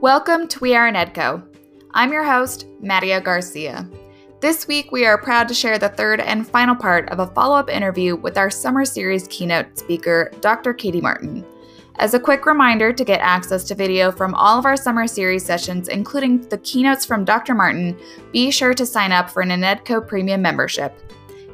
Welcome to We Are InnEdCO. I'm your host, Maria Garcia. This week, we are proud to share the third and final part of a follow up interview with our summer series keynote speaker, Dr. Katie Martin. As a quick reminder to get access to video from all of our summer series sessions, including the keynotes from Dr. Martin, be sure to sign up for an InnEdCO Premium membership.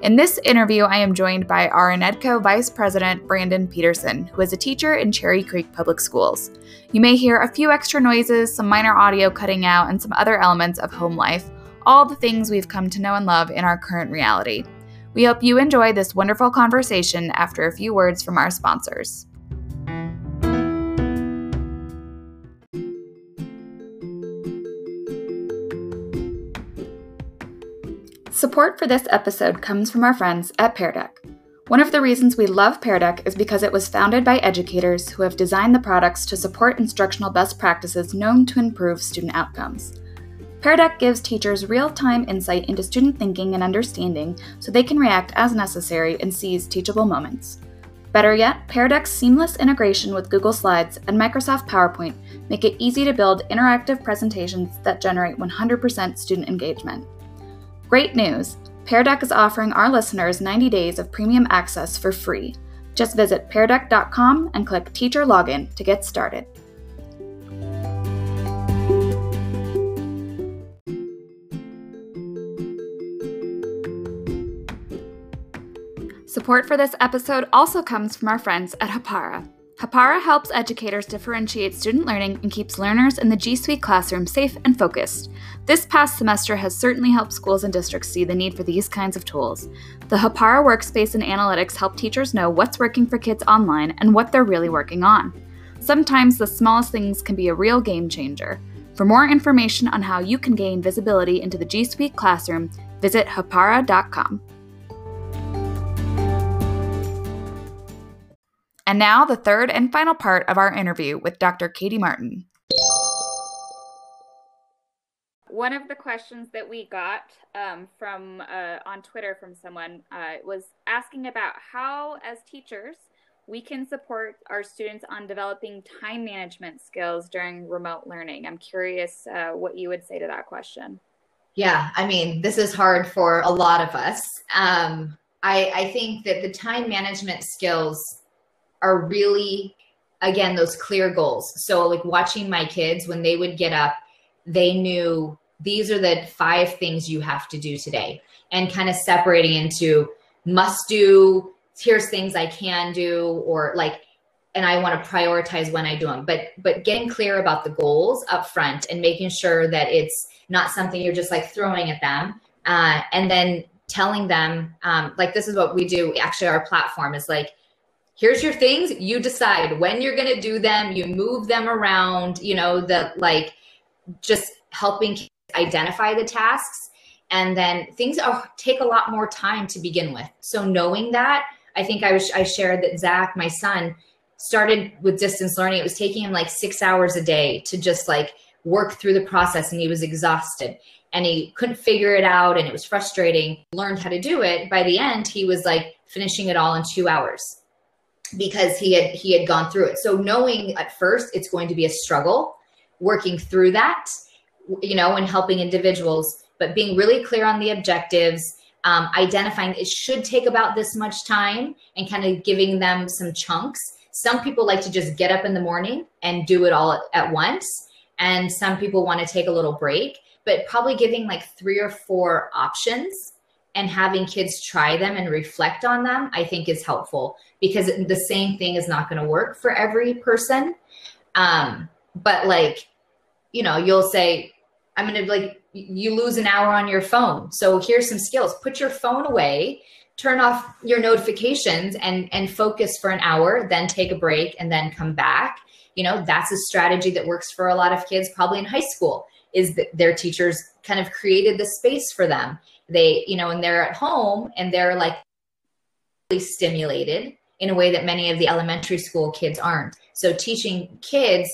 In this interview, I am joined by our InnEdCO Vice President, Brandon Peterson, who is a teacher in Cherry Creek Public Schools. You may hear a few extra noises, some minor audio cutting out, and some other elements of home life, all the things we've come to know and love in our current reality. We hope you enjoy this wonderful conversation after a few words from our sponsors. Support for this episode comes from our friends at Pear Deck. One of the reasons we love Pear Deck is because it was founded by educators who have designed the products to support instructional best practices known to improve student outcomes. Pear Deck gives teachers real time insight into student thinking and understanding so they can react as necessary and seize teachable moments. Better yet, Pear Deck's seamless integration with Google Slides and Microsoft PowerPoint make it easy to build interactive presentations that generate 100% student engagement. Great news! Pear Deck is offering our listeners 90 days of premium access for free. Just visit peardeck.com and click Teacher Login to get started. Support for this episode also comes from our friends at Hapara. Hapara helps educators differentiate student learning and keeps learners in the G Suite classroom safe and focused. This past semester has certainly helped schools and districts see the need for these kinds of tools. The Hapara workspace and analytics help teachers know what's working for kids online and what they're really working on. Sometimes the smallest things can be a real game changer. For more information on how you can gain visibility into the G Suite classroom, visit hapara.com. And now, the third and final part of our interview with Dr. Katie Martin. One of the questions that we got um, from uh, on Twitter from someone uh, was asking about how, as teachers, we can support our students on developing time management skills during remote learning. I'm curious uh, what you would say to that question. Yeah, I mean, this is hard for a lot of us. Um, I, I think that the time management skills are really again those clear goals. So like watching my kids when they would get up they knew these are the five things you have to do today. And kind of separating into must do here's things i can do or like and i want to prioritize when i do them but but getting clear about the goals up front and making sure that it's not something you're just like throwing at them uh, and then telling them um, like this is what we do. Actually our platform is like here's your things. You decide when you're going to do them. You move them around you know the like just helping identify the tasks. And then things are, take a lot more time to begin with. So knowing that i think i was i shared that zach my son started with distance learning. It was taking him like six hours a day to just like work through the process and he was exhausted. And he couldn't figure it out and it was frustrating. Learned how to do it. By the end he was like finishing it all in two hours because he had he had gone through it. So knowing at first it's going to be a struggle, working through that, you know, and helping individuals, but being really clear on the objectives, um, identifying it should take about this much time, and kind of giving them some chunks. Some people like to just get up in the morning and do it all at, once, and some people want to take a little break. But probably giving like three or four options and having kids try them and reflect on them, I think is helpful because the same thing is not going to work for every person. Um, but like, you know, you'll say, I'm going to like, you lose an hour on your phone. So here's some skills. Put your phone away, turn off your notifications and, and focus for an hour, then take a break and then come back. You know, that's a strategy that works for a lot of kids, probably in high school, is that their teachers kind of created the space for them they you know and they're at home and they're like really stimulated in a way that many of the elementary school kids aren't so teaching kids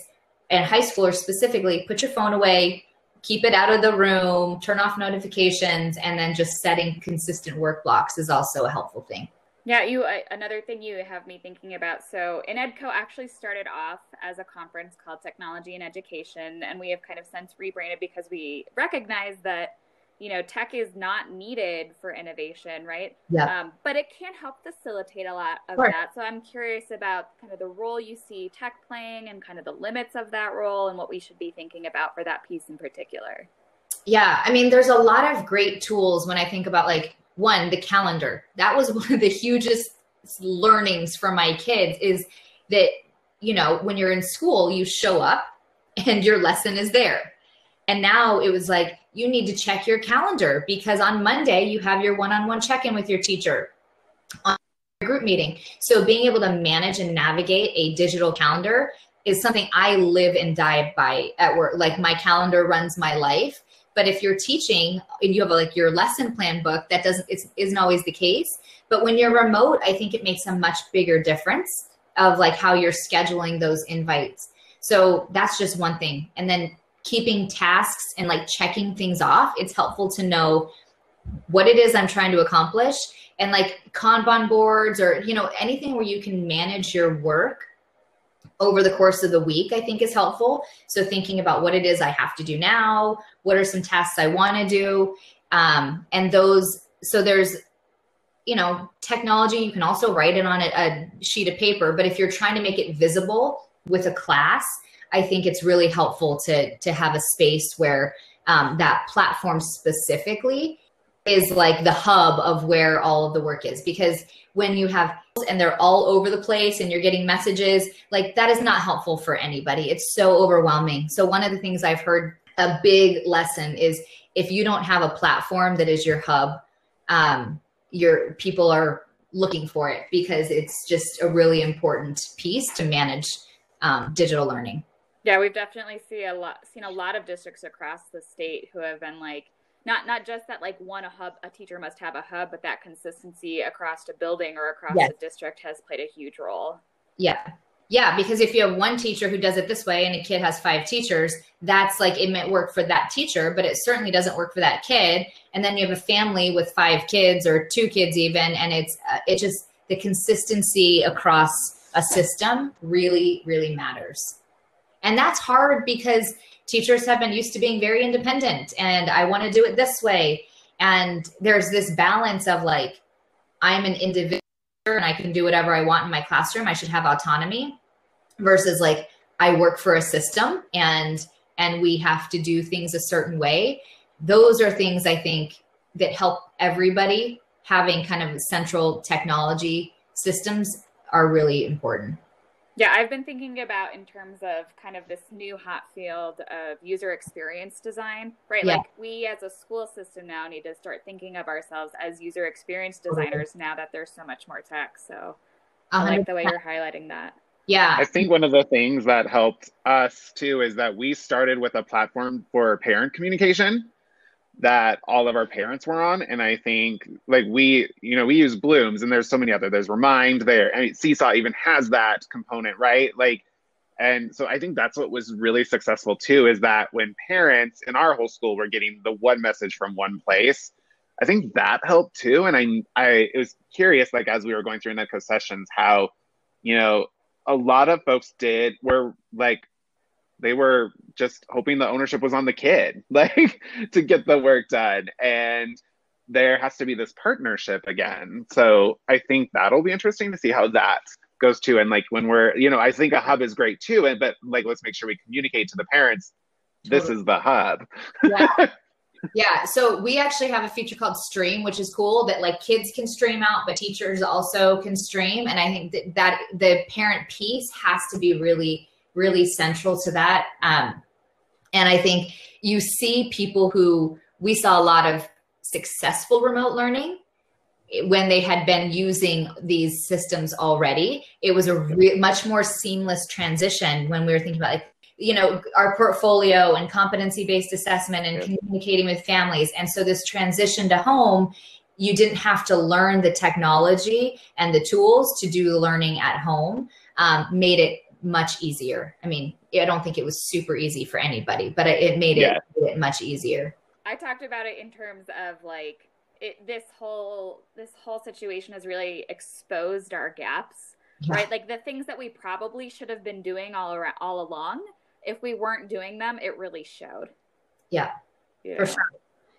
and high schoolers specifically put your phone away keep it out of the room turn off notifications and then just setting consistent work blocks is also a helpful thing Yeah, you uh, another thing you have me thinking about. So, InnEdCO actually started off as a conference called Technology and Education, and we have kind of since rebranded because we recognize that you know tech is not needed for innovation, right? Yeah. Um, but it can help facilitate a lot of sure. that. So, I'm curious about kind of the role you see tech playing and kind of the limits of that role and what we should be thinking about for that piece in particular. Yeah, I mean, there's a lot of great tools when I think about like one, the calendar. That was one of the hugest learnings for my kids is that, you know, when you're in school, you show up and your lesson is there. And now it was like, you need to check your calendar because on Monday you have your one on one check in with your teacher on your group meeting. So being able to manage and navigate a digital calendar is something I live and die by at work. Like my calendar runs my life. But if you're teaching and you have a, like your lesson plan book, that doesn't it's, isn't always the case. But when you're remote, I think it makes a much bigger difference of like how you're scheduling those invites. So that's just one thing. And then keeping tasks and like checking things off, it's helpful to know what it is I'm trying to accomplish and like Kanban boards or you know anything where you can manage your work over the course of the week, I think is helpful. So thinking about what it is I have to do now, what are some tasks I want to do, um, and those. So there's, you know, technology. You can also write it on a, a sheet of paper, but if you're trying to make it visible with a class, I think it's really helpful to to have a space where um, that platform specifically is like the hub of where all of the work is. Because when you have and they're all over the place and you're getting messages like that is not helpful for anybody. It's so overwhelming. So one of the things i've heard a big lesson is if you don't have a platform that is your hub um, your people are looking for it because it's just a really important piece to manage um, digital learning. Yeah we've definitely see a lot seen a lot of districts across the state who have been like not not just that like one a hub a teacher must have a hub but that consistency across a building or across yes. the district has played a huge role. Yeah. Yeah because if you have one teacher who does it this way and a kid has five teachers that's like it might work for that teacher but it certainly doesn't work for that kid. And then you have a family with five kids or two kids even and it's uh, it just the consistency across a system really really matters and that's hard because teachers have been used to being very independent and I want to do it this way. And there's this balance of like, I'm an individual and I can do whatever I want in my classroom. I should have autonomy versus like, I work for a system and and we have to do things a certain way. Those are things I think that help everybody having kind of central technology systems are really important. Yeah, I've been thinking about in terms of kind of this new hot field of user experience design, right? Yeah. Like we as a school system now need to start thinking of ourselves as user experience designers now that there's so much more tech. So I like the way you're highlighting that. Yeah. I think one of the things that helped us too is that we started with a platform for parent communication that all of our parents were on. And I think like we, you know, we use Bloomz and there's so many other, there's Remind there. I mean, Seesaw even has that component, right? Like, and so I think that's what was really successful too, is that when parents in our whole school were getting the one message from one place, I think that helped too. And I, I was curious, like as we were going through Netco sessions, how, you know, a lot of folks did were like they were just hoping the ownership was on the kid, like to get the work done. And there has to be this partnership again. So I think that'll be interesting to see how that goes too. And like when we're, you know, I think a hub is great too. And but like let's make sure we communicate to the parents, this is the hub. Yeah. yeah. So we actually have a feature called Stream, which is cool that like kids can stream out, but teachers also can stream. And I think that, that the parent piece has to be really really central to that. Um, and I think you see people who we saw a lot of successful remote learning when they had been using these systems already. It was a re- much more seamless transition when we were thinking about like you know our portfolio and competency based assessment and communicating with families and so this transition to home you didn't have to learn the technology and the tools to do the learning at home um, made it much easier. I mean, I don't think it was super easy for anybody, but it made it, yeah. it much easier. I talked about it in terms of like it, this whole this whole situation has really exposed our gaps, yeah. right? Like the things that we probably should have been doing all around all along. If we weren't doing them, it really showed. Yeah, yeah. for sure.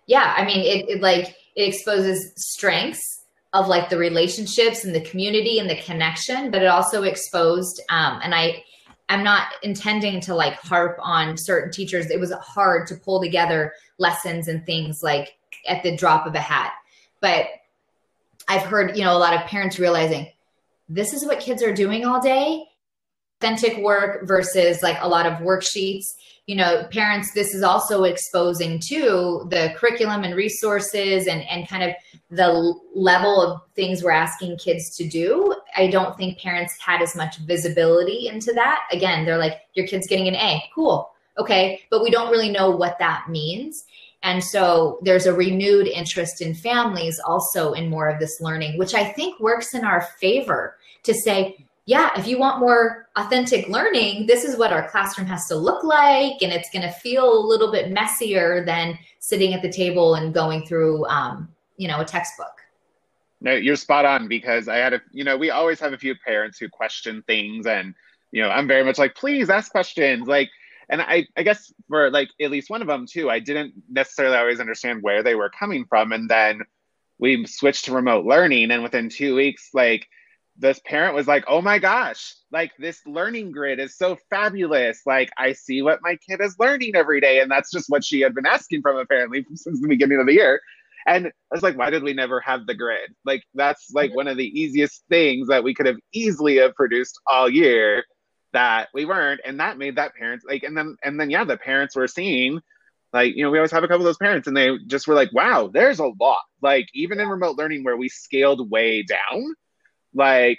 Yeah, I mean, it, it like it exposes strengths of like the relationships and the community and the connection, but it also exposed. Um, and I, I'm not intending to like harp on certain teachers. It was hard to pull together lessons and things like at the drop of a hat. But I've heard, you know, a lot of parents realizing this is what kids are doing all day authentic work versus like a lot of worksheets you know parents this is also exposing to the curriculum and resources and and kind of the level of things we're asking kids to do. I don't think parents had as much visibility into that. Again they're like your kid's getting an a. Cool. Okay. But we don't really know what that means. And so there's a renewed interest in families also in more of this learning which i think works in our favor to say yeah, if you want more authentic learning, this is what our classroom has to look like. And it's going to feel a little bit messier than sitting at the table and going through, um, you know, a textbook. No, you're spot on because I had a, you know, we always have a few parents who question things and, you know, I'm very much like, please ask questions. Like, and I, I guess for like at least one of them too, I didn't necessarily always understand where they were coming from. And then we switched to remote learning. And within two weeks, like, this parent was like, "Oh my gosh, like this learning grid is so fabulous. Like I see what my kid is learning every day." And that's just what she had been asking from apparently since the beginning of the year. And I was like, "Why did we never have the grid? Like that's like one of the easiest things that we could have easily have produced all year that we weren't." And that made that parents like and then and then yeah, the parents were seeing like you know we always have a couple of those parents and they just were like wow there's a lot like even in remote learning where we scaled way down like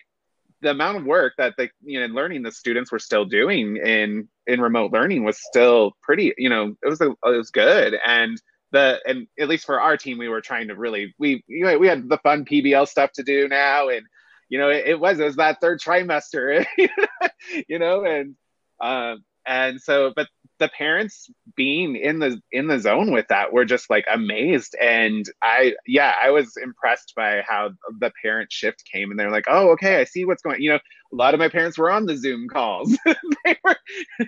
the amount of work that the you know learning the students were still doing in in remote learning was still pretty you know it was a, it was good. And the and at least for our team we were trying to really we you know, we had the fun PBL stuff to do now. And you know it, it was it was that third trimester you know and um and so but the parents being in the in the zone with that were just like amazed. And i yeah i was impressed by how the parent shift came. And they're like oh okay i see what's going you know a lot of my parents were on the zoom calls. They were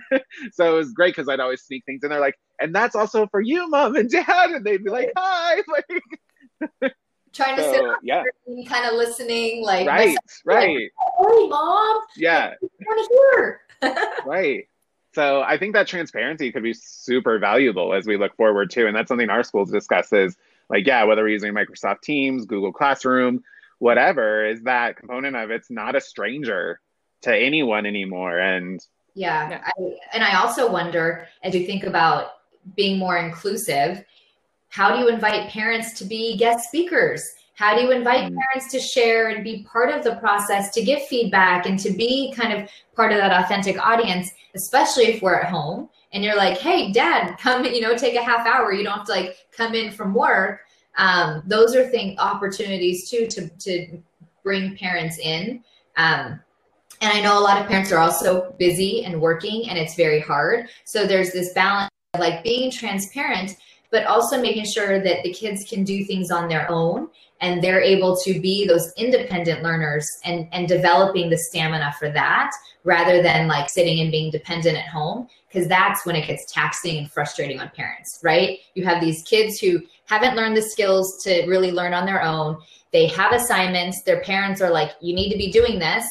so it was great because i'd always sneak things in. There like and that's also for you mom and dad. And they'd be like hi. Like trying to so, sit yeah. kind of listening like right right like, hey mom yeah. want to hear? Right so I think that transparency could be super valuable as we look forward to. And that's something our schools discuss is like, yeah, whether we're using Microsoft Teams, Google Classroom, whatever, is that component of it's not a stranger to anyone anymore. And yeah, I, and I also wonder as you think about being more inclusive, how do you invite parents to be guest speakers? How do you invite mm. parents to share and be part of the process, to give feedback and to be kind of part of that authentic audience, especially if we're at home and you're like, hey, dad, come, you know, take a half hour. You don't have to like come in from work. Um, those are thing opportunities too to to bring parents in. Um, and I know a lot of parents are also busy and working, and it's very hard. So there's this balance of like being transparent, but also making sure that the kids can do things on their own and they're able to be those independent learners and and developing the stamina for that rather than like sitting and being dependent at home because that's when it gets taxing and frustrating on parents right? You have these kids who haven't learned the skills to really learn on their own. They have assignments. Their parents are like you need to be doing this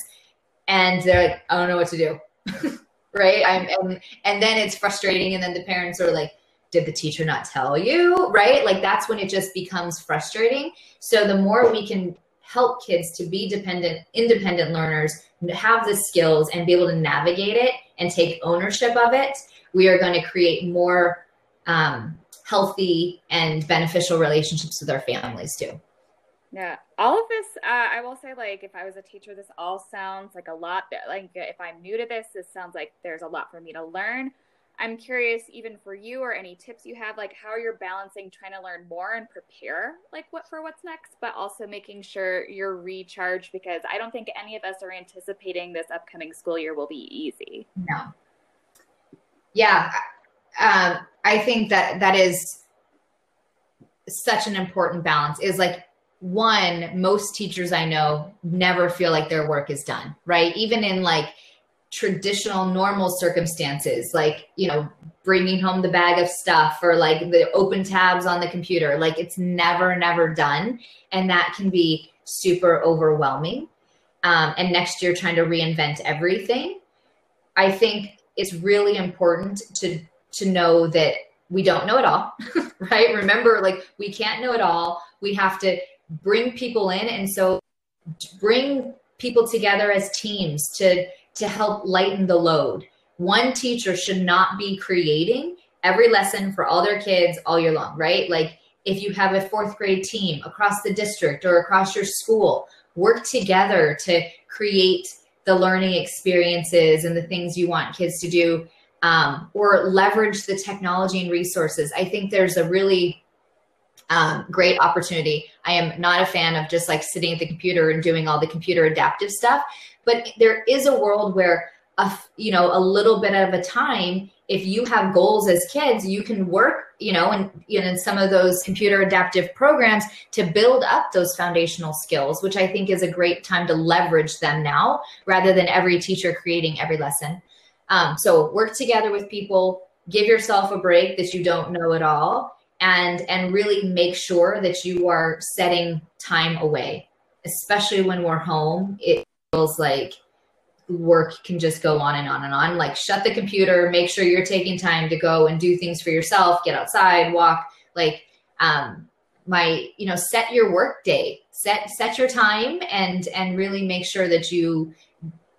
and they're like i don't know what to do right? I'm, and and then it's frustrating and then the parents are like did the teacher not tell you right? Like that's when it just becomes frustrating. So the more we can help kids to be dependent independent learners have the skills and be able to navigate it and take ownership of it we are going to create more um, healthy and beneficial relationships with our families too. Yeah all of this uh, i will say like if i was a teacher this all sounds like a lot like if i'm new to this this sounds like there's a lot for me to learn I'm curious, even for you or any tips you have, like how you're balancing trying to learn more and prepare, like what for what's next, but also making sure you're recharged because I don't think any of us are anticipating this upcoming school year will be easy. No. Yeah, um, I think that that is such an important balance is like one most teachers i know never feel like their work is done right even in like traditional normal circumstances like you know bringing home the bag of stuff or like the open tabs on the computer. Like it's never never done and that can be super overwhelming. Um, and next year trying to reinvent everything i think it's really important to to know that we don't know it all right? Remember like we can't know it all. We have to bring people in and so bring people together as teams to to help lighten the load. One teacher should not be creating every lesson for all their kids all year long right? Like if you have a fourth grade team across the district or across your school work together to create the learning experiences and the things you want kids to do um, or leverage the technology and resources. I think there's a really um, great opportunity. I am not a fan of just like sitting at the computer and doing all the computer adaptive stuff, but there is a world where a you know a little bit of a time if you have goals as kids you can work you know and you know in some of those computer adaptive programs to build up those foundational skills which i think is a great time to leverage them now rather than every teacher creating every lesson um, so work together with people give yourself a break that you don't know at all and and really make sure that you are setting time away especially when we're home. It feels like work can just go on and on and on. Like shut the computer make sure you're taking time to go and do things for yourself get outside walk. Like um my you know set your work day. Set set your time and and really make sure that you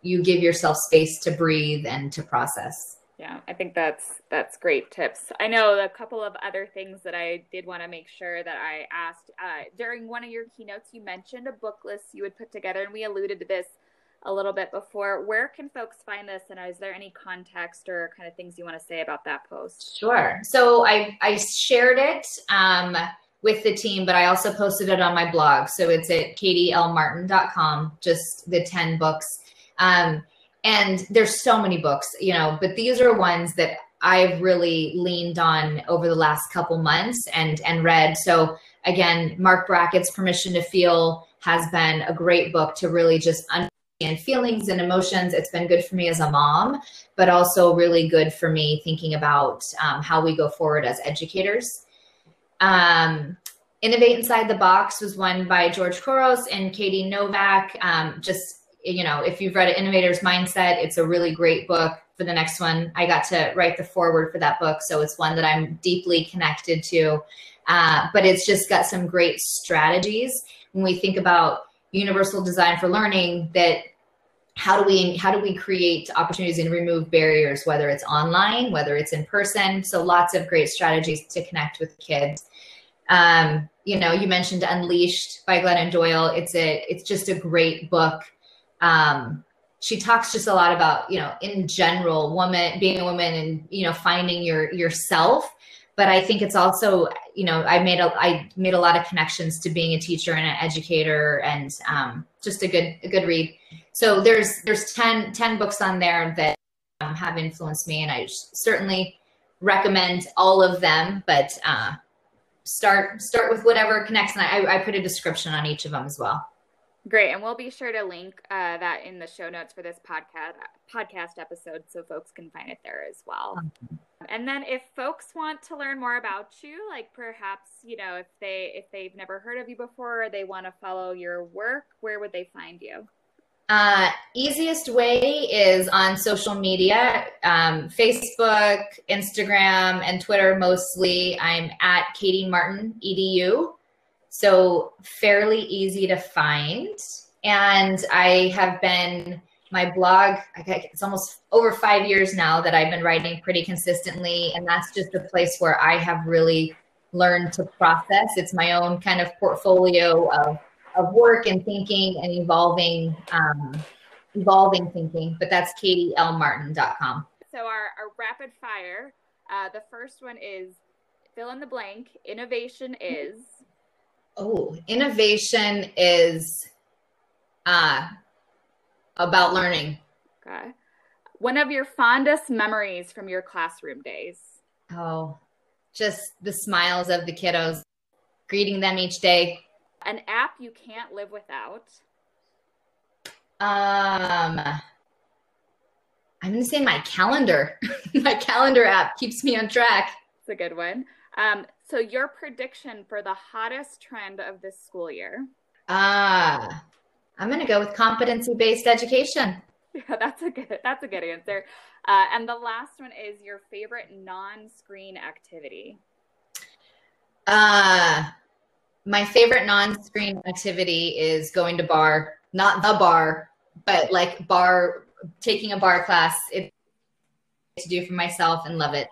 you give yourself space to breathe and to process yeah, I think that's that's great tips. I know a couple of other things that I did want to make sure that I asked uh, during one of your keynotes. You mentioned a book list you would put together, and we alluded to this a little bit before. Where can folks find this, and is there any context or kind of things you want to say about that post? Sure. So I I shared it. Um, with the team, but I also posted it on my blog. So it's at katielmartin.com, just the 10 books. Um, and there's so many books you know but these are ones that i've really leaned on over the last couple months and and read. So again Marc Brackett's permission to feel has been a great book to really just understand feelings and emotions. It's been good for me as a mom but also really good for me thinking about um, how we go forward as educators. Um, innovate inside the box was one by George Couros and katie novak. Um, just you know, if you've read Innovator's Mindset, it's a really great book. For the next one, I got to write the foreword for that book, so it's one that I'm deeply connected to. Uh, but it's just got some great strategies when we think about universal design for learning. That how do we how do we create opportunities and remove barriers, whether it's online, whether it's in person. So lots of great strategies to connect with kids. Um, you know, you mentioned Unleashed by Glennon Doyle. It's a it's just a great book um, she talks just a lot about you know in general woman being a woman and you know finding your yourself. But i think it's also you know i made a i made a lot of connections to being a teacher and an educator and um, just a good a good read. So there's there's 10 10 books on there that um, have influenced me and i certainly recommend all of them. But uh, start start with whatever connects and I, I put a description on each of them as well Great, and we'll be sure to link uh, that in the show notes for this podcast podcast episode, so folks can find it there as well. And then, if folks want to learn more about you, like perhaps you know if they if they've never heard of you before, or they want to follow your work, where would they find you? Uh, easiest way is on social media um, Facebook, Instagram, and Twitter mostly. I'm at Katie Martin EDU. So fairly easy to find. And I have been, my blog, it's almost over five years now that I've been writing pretty consistently. And that's just a place where I have really learned to process. It's my own kind of portfolio of, of work and thinking and evolving, um, evolving thinking. But that's katielmartin.com. So our, our rapid fire, uh, the first one is fill in the blank. Innovation is Oh, innovation is uh, about learning. Okay. One of your fondest memories from your classroom days? Oh, just the smiles of the kiddos. greeting them each day. An app you can't live without. Um, I'm going to say my calendar. my calendar app keeps me on track. It's a good one. Um, so your prediction for the hottest trend of this school year? Ah, uh, I'm going to go with competency-based education. Yeah, that's a good that's a good answer. Uh, and the last one is your favorite non-screen activity. Uh my favorite non-screen activity is going to bar, not the bar, but like bar taking a bar class. It to do for myself and love it.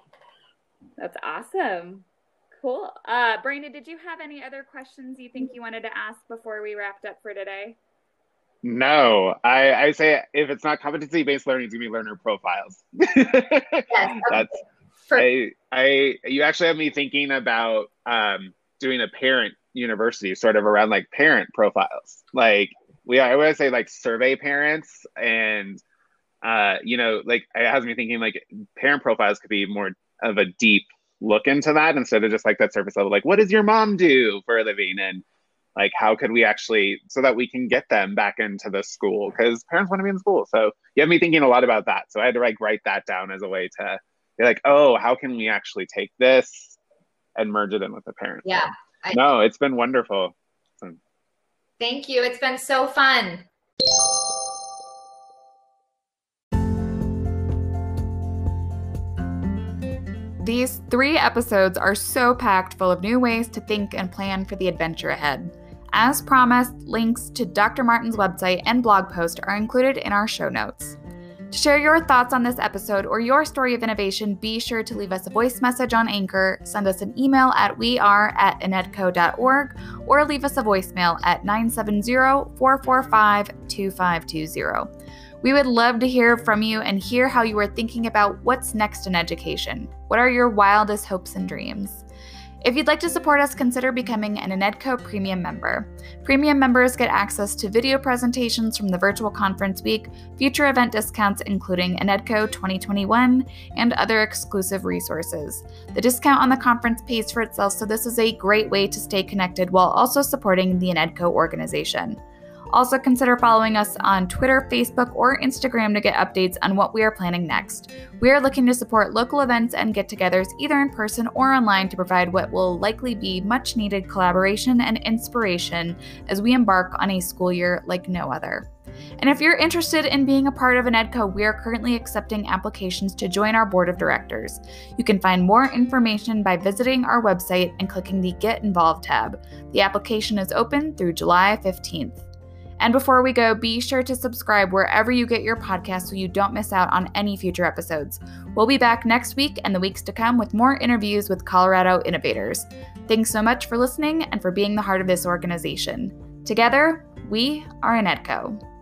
That's awesome. Cool. Uh, Brandon, did you have any other questions you think you wanted to ask before we wrapped up for today? No, I, I say if it's not competency based learning, it's gonna be learner profiles. yes, That's I I you actually have me thinking about um, doing a parent university sort of around like parent profiles. Like we I always say like survey parents and uh, you know, like it has me thinking like parent profiles could be more of a deep look into that instead of just like that surface level, like what does your mom do for a living? And like how could we actually so that we can get them back into the school because parents want to be in school. So you have me thinking a lot about that. So i had to like write that down as a way to be like oh how can we actually take this and merge it in with the parents yeah I, no it's been wonderful. Thank you. It's been so fun These three episodes are so packed full of new ways to think and plan for the adventure ahead. As promised, links to Dr. Martin's website and blog post are included in our show notes. To share your thoughts on this episode or your story of innovation, be sure to leave us a voice message on Anchor, send us an email at weare at innedco.org, or leave us a voicemail at 970 445 2520. We would love to hear from you and hear how you are thinking about what's next in education. What are your wildest hopes and dreams? If you'd like to support us, consider becoming an InnEdCO Premium member. Premium members get access to video presentations from the virtual conference week, future event discounts including InnEdCO 2021, and other exclusive resources. The discount on the conference pays for itself, so this is a great way to stay connected while also supporting the InnEdCO organization. Also, consider following us on Twitter, Facebook, or Instagram to get updates on what we are planning next. We are looking to support local events and get togethers either in person or online to provide what will likely be much needed collaboration and inspiration as we embark on a school year like no other. And if you're interested in being a part of InnEdCO, we are currently accepting applications to join our board of directors. You can find more information by visiting our website and clicking the Get Involved tab. The application is open through July 15th. And before we go, be sure to subscribe wherever you get your podcast so you don't miss out on any future episodes. We'll be back next week and the weeks to come with more interviews with Colorado innovators. Thanks so much for listening and for being the heart of this organization. Together, we are InnEdCO.